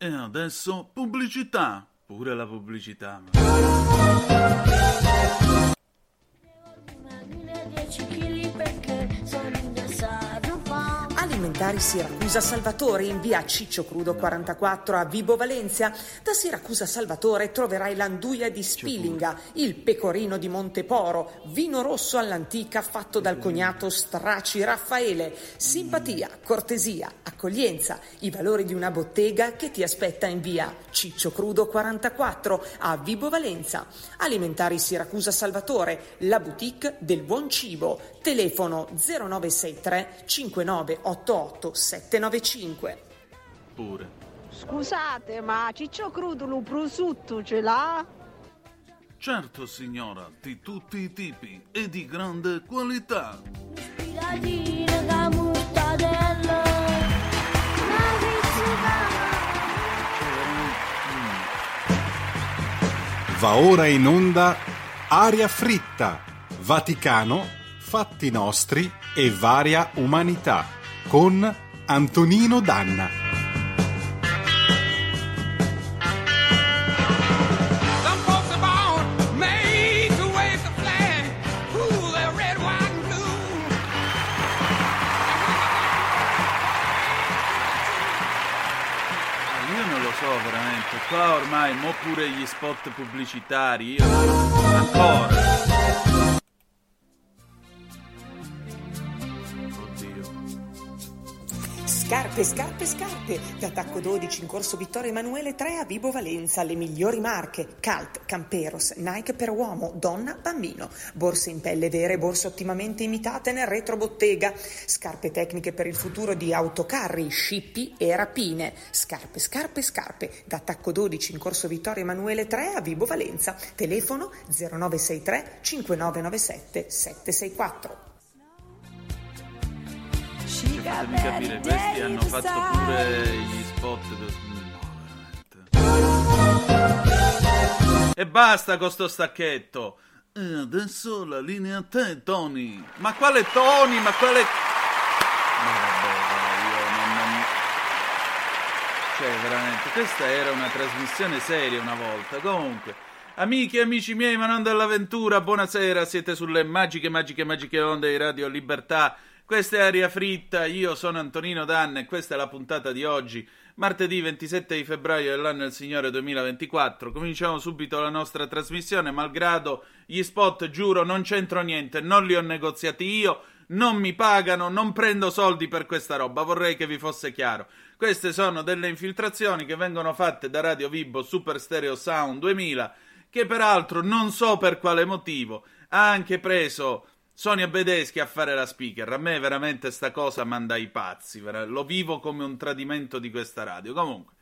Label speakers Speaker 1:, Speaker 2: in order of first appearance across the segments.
Speaker 1: E adesso pubblicità. Pure la pubblicità.
Speaker 2: Alimentari Siracusa Salvatore in via Ciccio Crudo 44 a Vibo Valencia. Da Siracusa Salvatore troverai l'anduia di Spilinga, il pecorino di Monteporo, vino rosso all'antica fatto dal cognato Straci Raffaele, simpatia, cortesia, accoglienza, i valori di una bottega che ti aspetta in via Ciccio Crudo 44 a Vibo Valenza. Alimentari Siracusa Salvatore, la boutique del buon cibo. Telefono 0963 5988 795.
Speaker 1: Pure.
Speaker 3: Scusate, ma Ciccio Crudo lo prosciutto ce l'ha?
Speaker 1: Certo, signora, di tutti i tipi e di grande qualità.
Speaker 4: Spiratina da mortadella. La
Speaker 5: Va ora in onda Aria fritta, Vaticano, fatti nostri e varia umanità con Antonino Danna.
Speaker 1: Ah, Io non lo so veramente. Qua ormai, mo pure gli spot pubblicitari. Io ancora.
Speaker 2: Scarpe, scarpe, scarpe. D'attacco 12 in corso Vittorio Emanuele 3 a Vibo Valenza. Le migliori marche. Calt, Camperos, Nike per uomo, donna, bambino. Borse in pelle vere, borse ottimamente imitate nel retrobottega. Scarpe tecniche per il futuro di autocarri, scippi e rapine. Scarpe, scarpe, scarpe. D'attacco 12 in corso Vittorio Emanuele 3 a Vibo Valenza. Telefono 0963 5997 764.
Speaker 1: Fatemi capire, questi hanno fatto pure gli spot. de-. E basta con sto stacchetto. E adesso la linea a te, Tony. Ma quale Tony? Ma quale. Ma vabbè, io non, non- Cioè, veramente, questa era una trasmissione seria una volta. Comunque, amiche e amici miei, ma non dell'avventura, buonasera. Siete sulle magiche, magiche, magiche onde di Radio Libertà. Questa è Aria Fritta, io sono Antonino Danne e questa è la puntata di oggi, martedì 27 di febbraio dell'anno del Signore 2024. Cominciamo subito la nostra trasmissione, malgrado gli spot, giuro, non c'entro niente, non li ho negoziati io, non mi pagano, non prendo soldi per questa roba, vorrei che vi fosse chiaro. Queste sono delle infiltrazioni che vengono fatte da Radio Vibo Super Stereo Sound 2000, che peraltro non so per quale motivo ha anche preso Sonia Bedeschi a fare la speaker. A me veramente sta cosa manda i pazzi, lo vivo come un tradimento di questa radio. Comunque,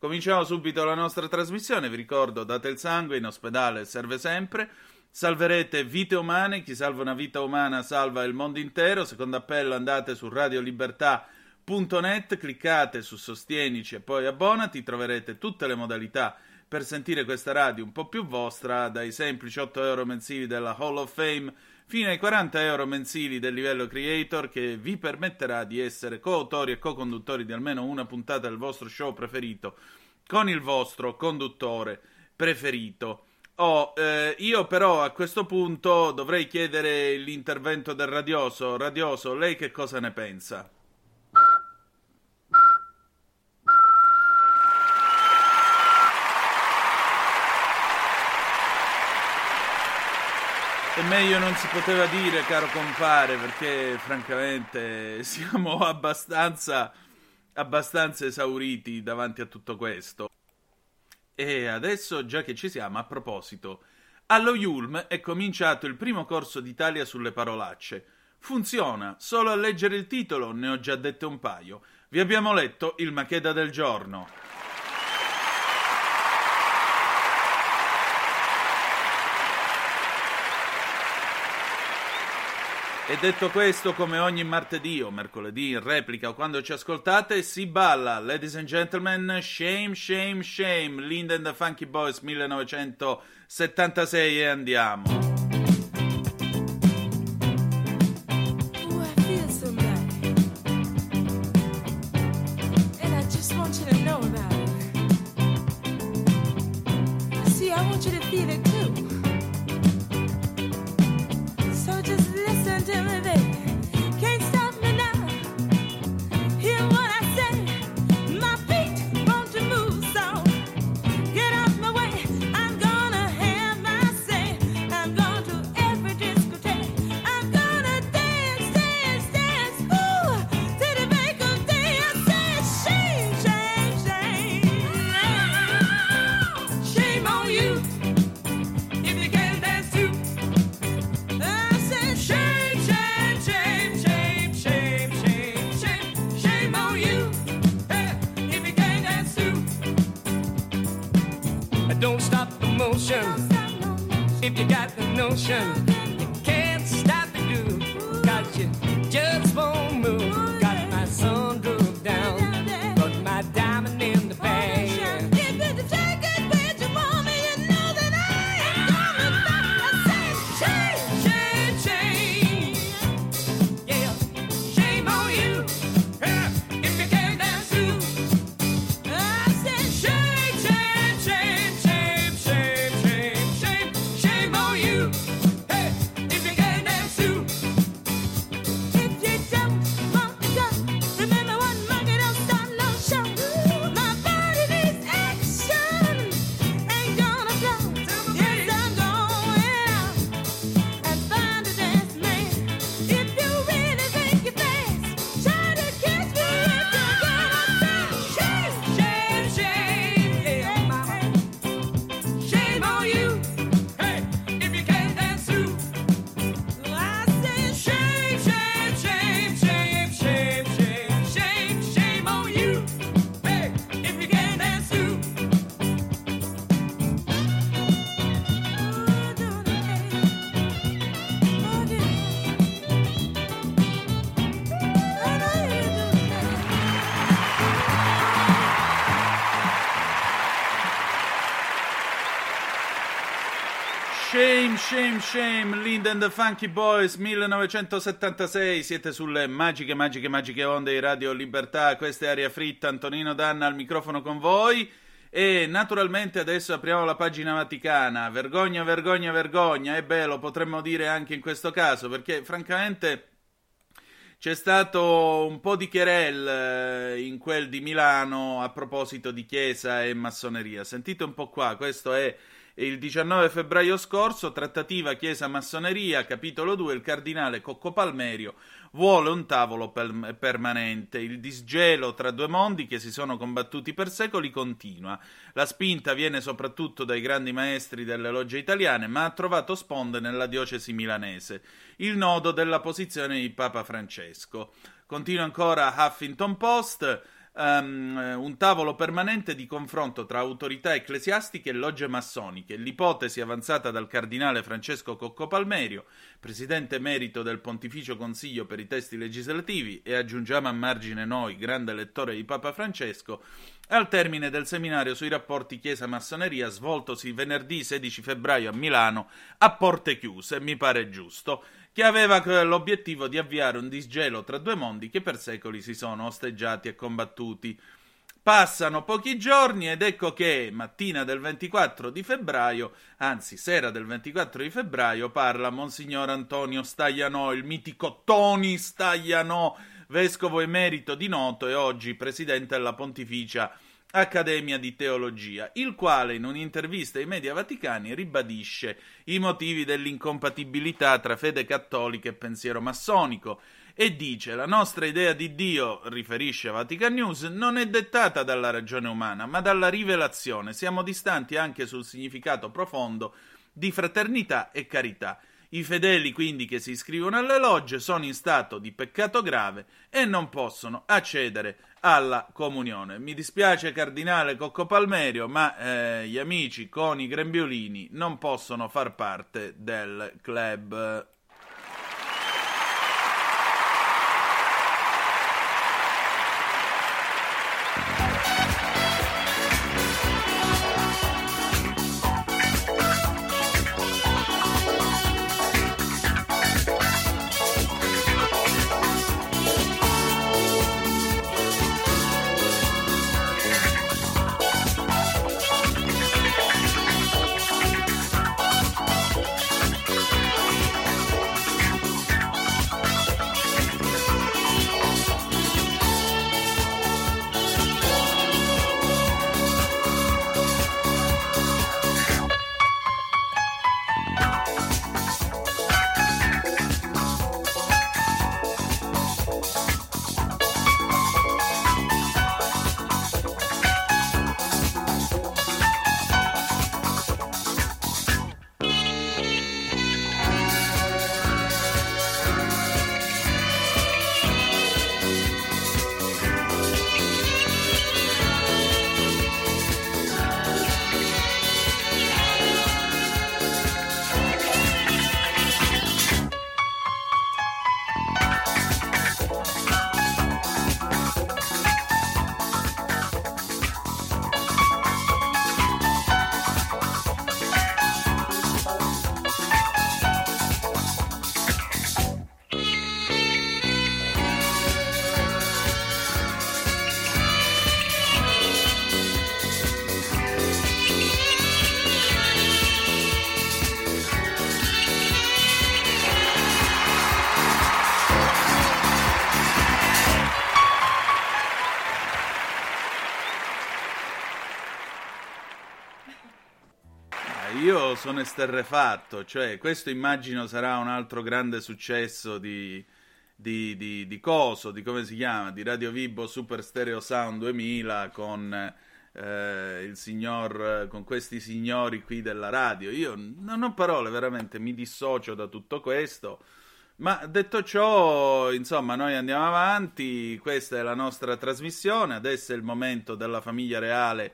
Speaker 1: cominciamo subito la nostra trasmissione. Vi ricordo, date il sangue, in ospedale serve sempre. Salverete vite umane, chi salva una vita umana salva il mondo intero. Secondo appello andate su radiolibertà.net, cliccate su Sostienici e poi abbonati, troverete tutte le modalità per sentire questa radio un po' più vostra, dai semplici 8 euro mensili della Hall of Fame fino ai 40 euro mensili del livello creator che vi permetterà di essere coautori e co-conduttori di almeno una puntata del vostro show preferito con il vostro conduttore preferito. Oh, eh, io però a questo punto dovrei chiedere l'intervento del radioso. Radioso, lei che cosa ne pensa? Meglio non si poteva dire, caro compare, perché francamente siamo abbastanza, abbastanza esauriti davanti a tutto questo. E adesso, già che ci siamo, a proposito, allo Yulm è cominciato il primo corso d'Italia sulle parolacce. Funziona, solo a leggere il titolo ne ho già dette un paio. Vi abbiamo letto il Macheda del giorno. E detto questo, come ogni martedì o mercoledì in replica o quando ci ascoltate, si balla, ladies and gentlemen, Shame, Shame, Shame, Linda and the Funky Boys 1976 e andiamo.
Speaker 6: I want you to feel it too.
Speaker 7: Don't stop the motion if you got the notion.
Speaker 6: Shame, shame, shame,
Speaker 1: Linda and the Funky Boys 1976, siete sulle magiche, magiche, magiche onde di Radio Libertà, questa è Aria Fritta, Antonino Danna al microfono con voi. E naturalmente adesso apriamo la pagina vaticana, vergogna, vergogna, vergogna, e beh lo potremmo dire anche in questo caso perché francamente c'è stato un po' di querel eh, in quel di Milano a proposito di chiesa e massoneria, sentite un po' qua, questo è il 19 febbraio scorso, trattativa Chiesa-Massoneria, capitolo 2, il cardinale Cocco Palmerio vuole un tavolo per- permanente. Il disgelo tra due mondi che si sono combattuti per secoli continua. La spinta viene soprattutto dai grandi maestri delle logge italiane, ma ha trovato sponde nella diocesi milanese. Il nodo della posizione di Papa Francesco. Continua ancora Huffington Post. Ehm, un tavolo permanente di confronto tra autorità ecclesiastiche e logge massoniche. L'ipotesi avanzata dal cardinale Francesco Cocco Palmerio, presidente emerito del Pontificio Consiglio per i testi legislativi e aggiungiamo a margine noi, grande lettore di Papa Francesco, al termine del seminario sui rapporti Chiesa-Massoneria svoltosi venerdì 16 febbraio a Milano a porte chiuse, mi pare giusto, che aveva eh, l'obiettivo di avviare un disgelo tra due mondi che per secoli si sono osteggiati e combattuti. Passano pochi giorni ed ecco che mattina del 24 di febbraio, anzi sera del 24 di febbraio, parla Monsignor Antonio Staglianò, il mitico Tony Staglianò, vescovo emerito di Noto e oggi presidente della Pontificia Accademia di Teologia, il quale in un'intervista ai media vaticani ribadisce i motivi dell'incompatibilità tra fede cattolica e pensiero massonico e dice la nostra idea di Dio, riferisce Vatican News, non è dettata dalla ragione umana, ma dalla rivelazione. Siamo distanti anche sul significato profondo di fraternità e carità. I fedeli quindi che si iscrivono alle logge sono in stato di peccato grave e non possono accedere alla comunione. Mi dispiace cardinale Cocco Palmerio, ma eh, gli amici con i grembiolini non possono far parte del club. Sono esterrefatto, cioè questo immagino sarà un altro grande successo di, di, di, di Coso, di come si chiama, di Radio Vibo Super Stereo Sound 2000 con eh, il signor, con questi signori qui della radio. Io non ho parole, veramente mi dissocio da tutto questo. Ma detto ciò, insomma, noi andiamo avanti, questa è la nostra trasmissione, adesso è il momento della famiglia reale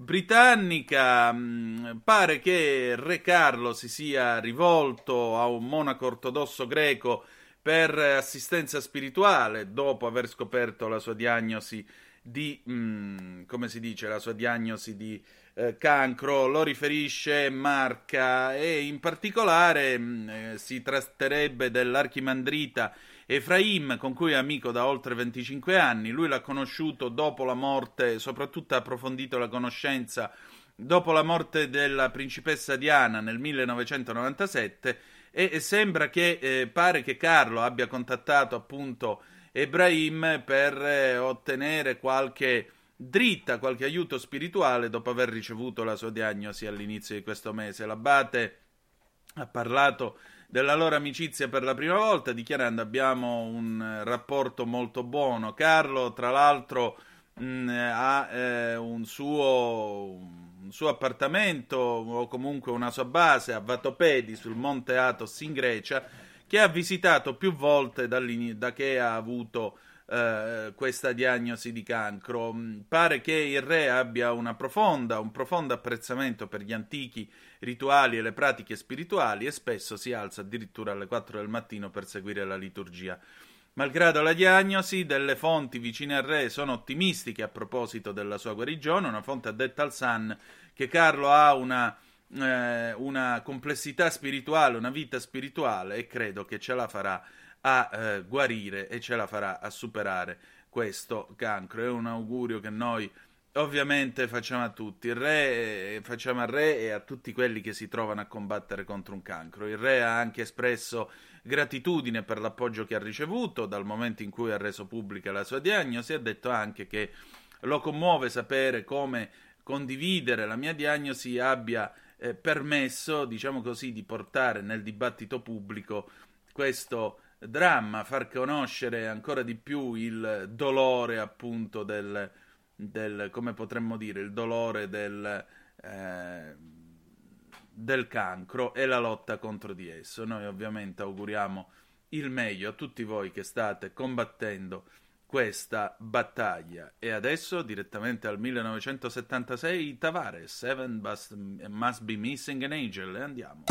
Speaker 1: britannica. Mm, Pare che Re Carlo si sia rivolto a un monaco ortodosso greco per assistenza spirituale dopo aver scoperto la sua diagnosi di, mm, come si dice, la sua diagnosi di eh, cancro, lo riferisce Marca e in particolare mm, eh, si tratterebbe dell'archimandrita Efraim, con cui è amico da oltre 25 anni. Lui l'ha conosciuto dopo la morte, soprattutto ha approfondito la conoscenza dopo la morte della principessa Diana nel 1997 e sembra che eh, pare che Carlo abbia contattato appunto Ebrahim per eh, ottenere qualche dritta, qualche aiuto spirituale dopo aver ricevuto la sua diagnosi all'inizio di questo mese. L'abate ha parlato della loro amicizia per la prima volta, dichiarando abbiamo un eh, rapporto molto buono. Carlo, tra l'altro, mh, ha eh, un, suo, un suo appartamento o comunque una sua base a Vatopedi sul monte Athos in Grecia, che ha visitato più volte da che ha avuto eh, questa diagnosi di cancro. Mm, Pare che il re abbia profonda, un profondo apprezzamento per gli antichi rituali e le pratiche spirituali e spesso si alza addirittura alle 4 del mattino per seguire la liturgia. Malgrado la diagnosi, delle fonti vicine al re sono ottimistiche a proposito della sua guarigione. Una fonte ha detto al Sun che Carlo ha una, eh, una complessità spirituale, una vita spirituale e credo che ce la farà a eh, guarire e ce la farà a superare questo cancro. È un augurio che noi ovviamente facciamo a tutti. Il re, eh, facciamo al re e a tutti quelli che si trovano a combattere contro un cancro. Il re ha anche espresso gratitudine per l'appoggio che ha ricevuto dal momento in cui ha reso pubblica la sua diagnosi. Ha detto anche che lo commuove sapere come condividere la mia diagnosi abbia eh, permesso, diciamo così, di portare nel dibattito pubblico questo dramma, far conoscere ancora di più il dolore appunto del, del come potremmo dire, il dolore del, eh, del cancro e la lotta contro di esso. Noi ovviamente auguriamo il meglio a tutti voi che state combattendo questa battaglia. E adesso direttamente al 1976 Tavares, Seven Must, Must Be Missing an Angel e andiamo.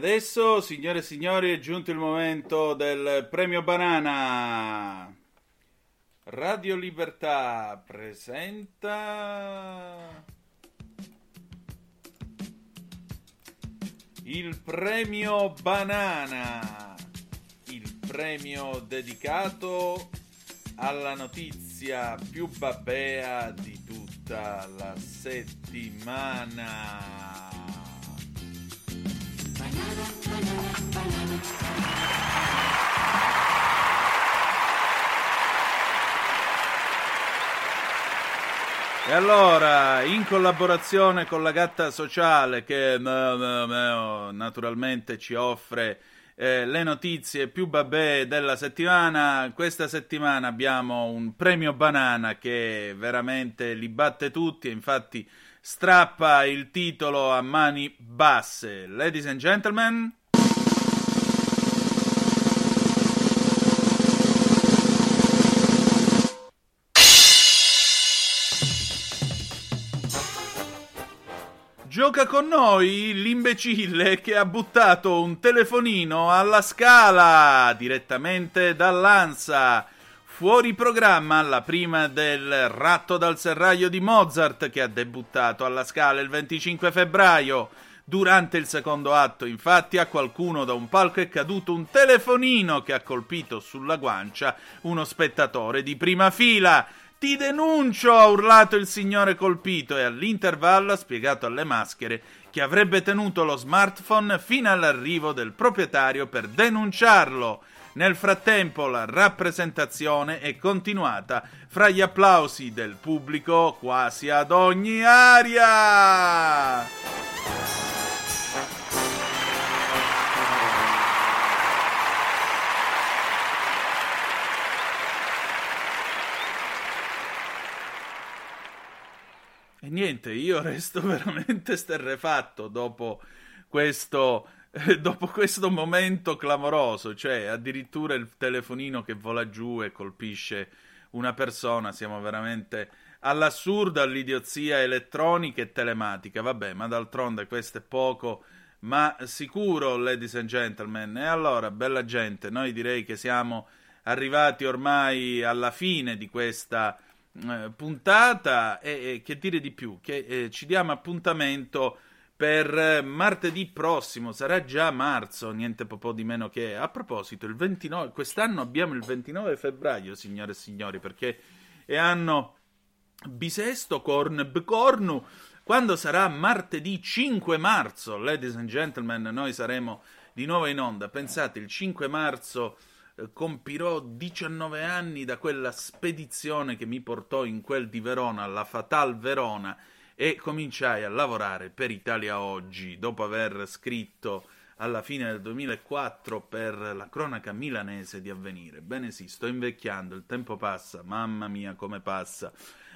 Speaker 1: Adesso, signore e signori, è giunto il momento del premio banana. Radio Libertà presenta il premio Banana, il premio dedicato alla notizia più babbea di tutta la settimana. E allora, in collaborazione con la gatta sociale che naturalmente ci offre eh, le notizie più babè della settimana, questa settimana abbiamo un premio banana che veramente li batte tutti e infatti strappa il titolo a mani basse. Ladies and gentlemen, Gioca con noi l'imbecille che ha buttato un telefonino alla scala direttamente dall'Ansa. Fuori programma la prima del Ratto dal serraglio di Mozart che ha debuttato alla scala il 25 febbraio. Durante il secondo atto, infatti, a qualcuno da un palco è caduto un telefonino che ha colpito sulla guancia uno spettatore di prima fila. Ti denuncio, ha urlato il signore colpito e all'intervallo ha spiegato alle maschere che avrebbe tenuto lo smartphone fino all'arrivo del proprietario per denunciarlo. Nel frattempo la rappresentazione è continuata fra gli applausi del pubblico quasi ad ogni aria. Niente, io resto veramente sterrefatto dopo questo, eh, dopo questo momento clamoroso, cioè addirittura il telefonino che vola giù e colpisce una persona, siamo veramente all'assurdo, all'idiozia elettronica e telematica, vabbè, ma d'altronde questo è poco, ma sicuro, ladies and gentlemen. E allora, bella gente, noi direi che siamo arrivati ormai alla fine di questa eh, puntata e, e, che dire di più, che eh, ci diamo appuntamento per eh, martedì prossimo, sarà già marzo, niente po' di meno che... A proposito, il 29, quest'anno abbiamo il 29 febbraio, signore e signori, perché è anno bisesto, corn bcornu, quando sarà martedì 5 marzo, ladies and gentlemen, noi saremo di nuovo in onda, pensate, il 5 marzo compirò 19 anni da quella spedizione che mi portò in quel di Verona, la Fatal Verona, e cominciai a lavorare per Italia Oggi, dopo aver scritto alla fine del 2004 per la cronaca milanese di Avvenire. Bene sì, sto invecchiando, il tempo passa, mamma mia come passa.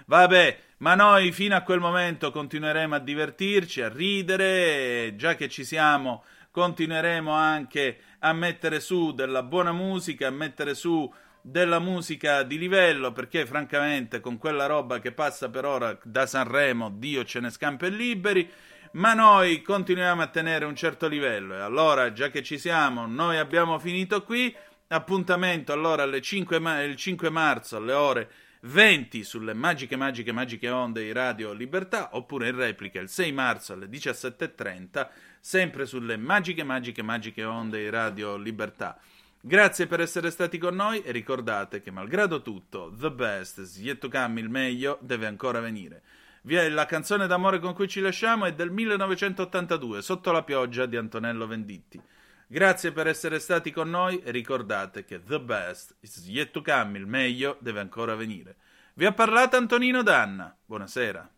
Speaker 1: Vabbè, ma noi fino a quel momento continueremo a divertirci, a ridere, già che ci siamo continueremo anche a mettere su della buona musica, a mettere su della musica di livello, perché francamente con quella roba che passa per ora da Sanremo, Dio ce ne scampa e liberi, ma noi continuiamo a tenere un certo livello. E allora, già che ci siamo, noi abbiamo finito qui, appuntamento allora alle 5 ma- il 5 marzo alle ore 20 sulle magiche, magiche, magiche onde di Radio Libertà, oppure in replica il 6 marzo alle 17.30, sempre sulle magiche, magiche, magiche onde di Radio Libertà. Grazie per essere stati con noi e ricordate che malgrado tutto, the best come, il meglio deve ancora venire. Via, la canzone d'amore con cui ci lasciamo è del 1982, Sotto la pioggia di Antonello Venditti. Grazie per essere stati con noi e ricordate che the best is yet to come, il meglio deve ancora venire. Vi ha parlato Antonino Danna. Buonasera.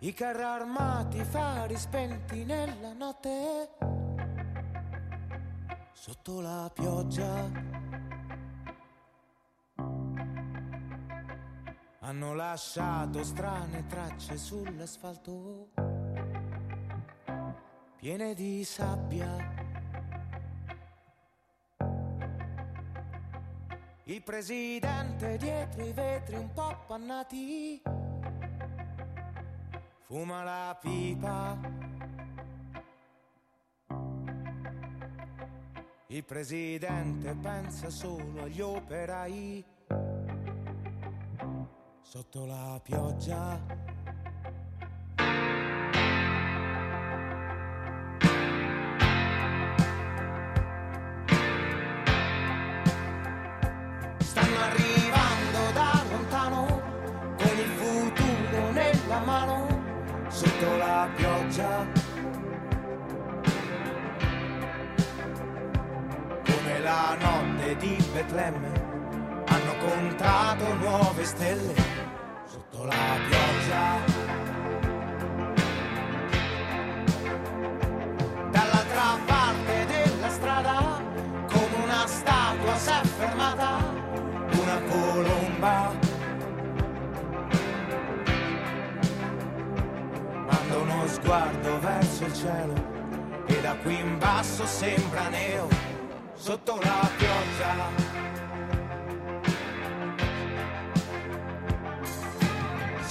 Speaker 8: I carri armati, fari spenti nella notte, sotto la pioggia. Hanno lasciato strane tracce sull'asfalto, piene di sabbia. Il presidente dietro i vetri un po' appannati fuma la pipa. Il presidente pensa solo agli operai sotto la pioggia. Stanno arrivando da lontano con il futuro nella mano sotto la pioggia. Come la notte di Betlemme hanno contato nuove stelle sotto la pioggia. Dall'altra parte della strada, come una statua si è fermata, una colomba. Manda uno sguardo verso il cielo e da qui in basso sembra nero sotto la pioggia.